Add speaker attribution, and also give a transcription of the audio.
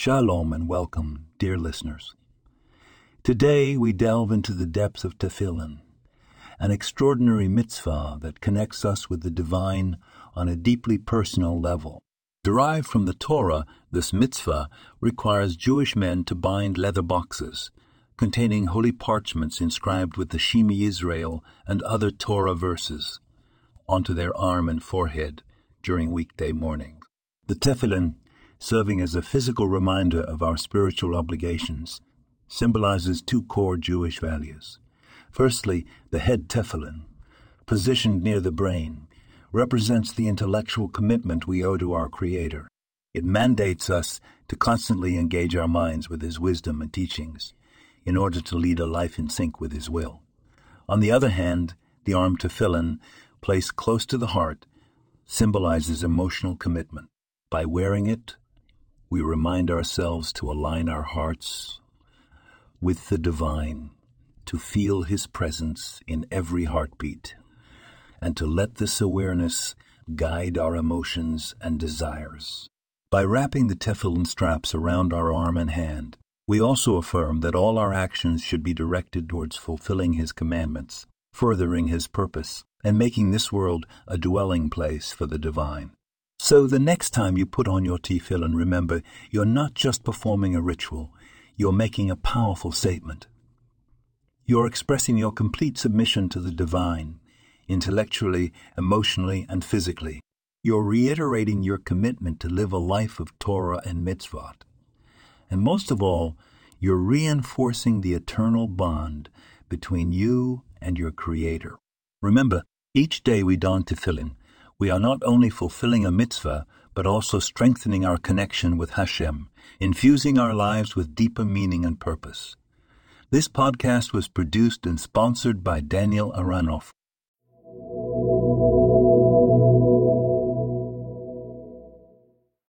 Speaker 1: Shalom and welcome, dear listeners. Today we delve into the depths of Tefillin, an extraordinary mitzvah that connects us with the divine on a deeply personal level. Derived from the Torah, this mitzvah requires Jewish men to bind leather boxes containing holy parchments inscribed with the Shema Israel and other Torah verses onto their arm and forehead during weekday mornings. The tefillin serving as a physical reminder of our spiritual obligations, symbolizes two core Jewish values. Firstly, the head tefillin, positioned near the brain, represents the intellectual commitment we owe to our Creator. It mandates us to constantly engage our minds with His wisdom and teachings in order to lead a life in sync with His will. On the other hand, the arm tefillin, placed close to the heart, symbolizes emotional commitment. By wearing it, we remind ourselves to align our hearts with the divine, to feel His presence in every heartbeat, and to let this awareness guide our emotions and desires. By wrapping the tefillin straps around our arm and hand, we also affirm that all our actions should be directed towards fulfilling His commandments, furthering His purpose, and making this world a dwelling place for the divine. So the next time you put on your tefillin, remember, you're not just performing a ritual, you're making a powerful statement. You're expressing your complete submission to the divine, intellectually, emotionally, and physically. You're reiterating your commitment to live a life of Torah and mitzvot. And most of all, you're reinforcing the eternal bond between you and your Creator. Remember, each day we don tefillin, we are not only fulfilling a mitzvah, but also strengthening our connection with Hashem, infusing our lives with deeper meaning and purpose. This podcast was produced and sponsored by Daniel Aronoff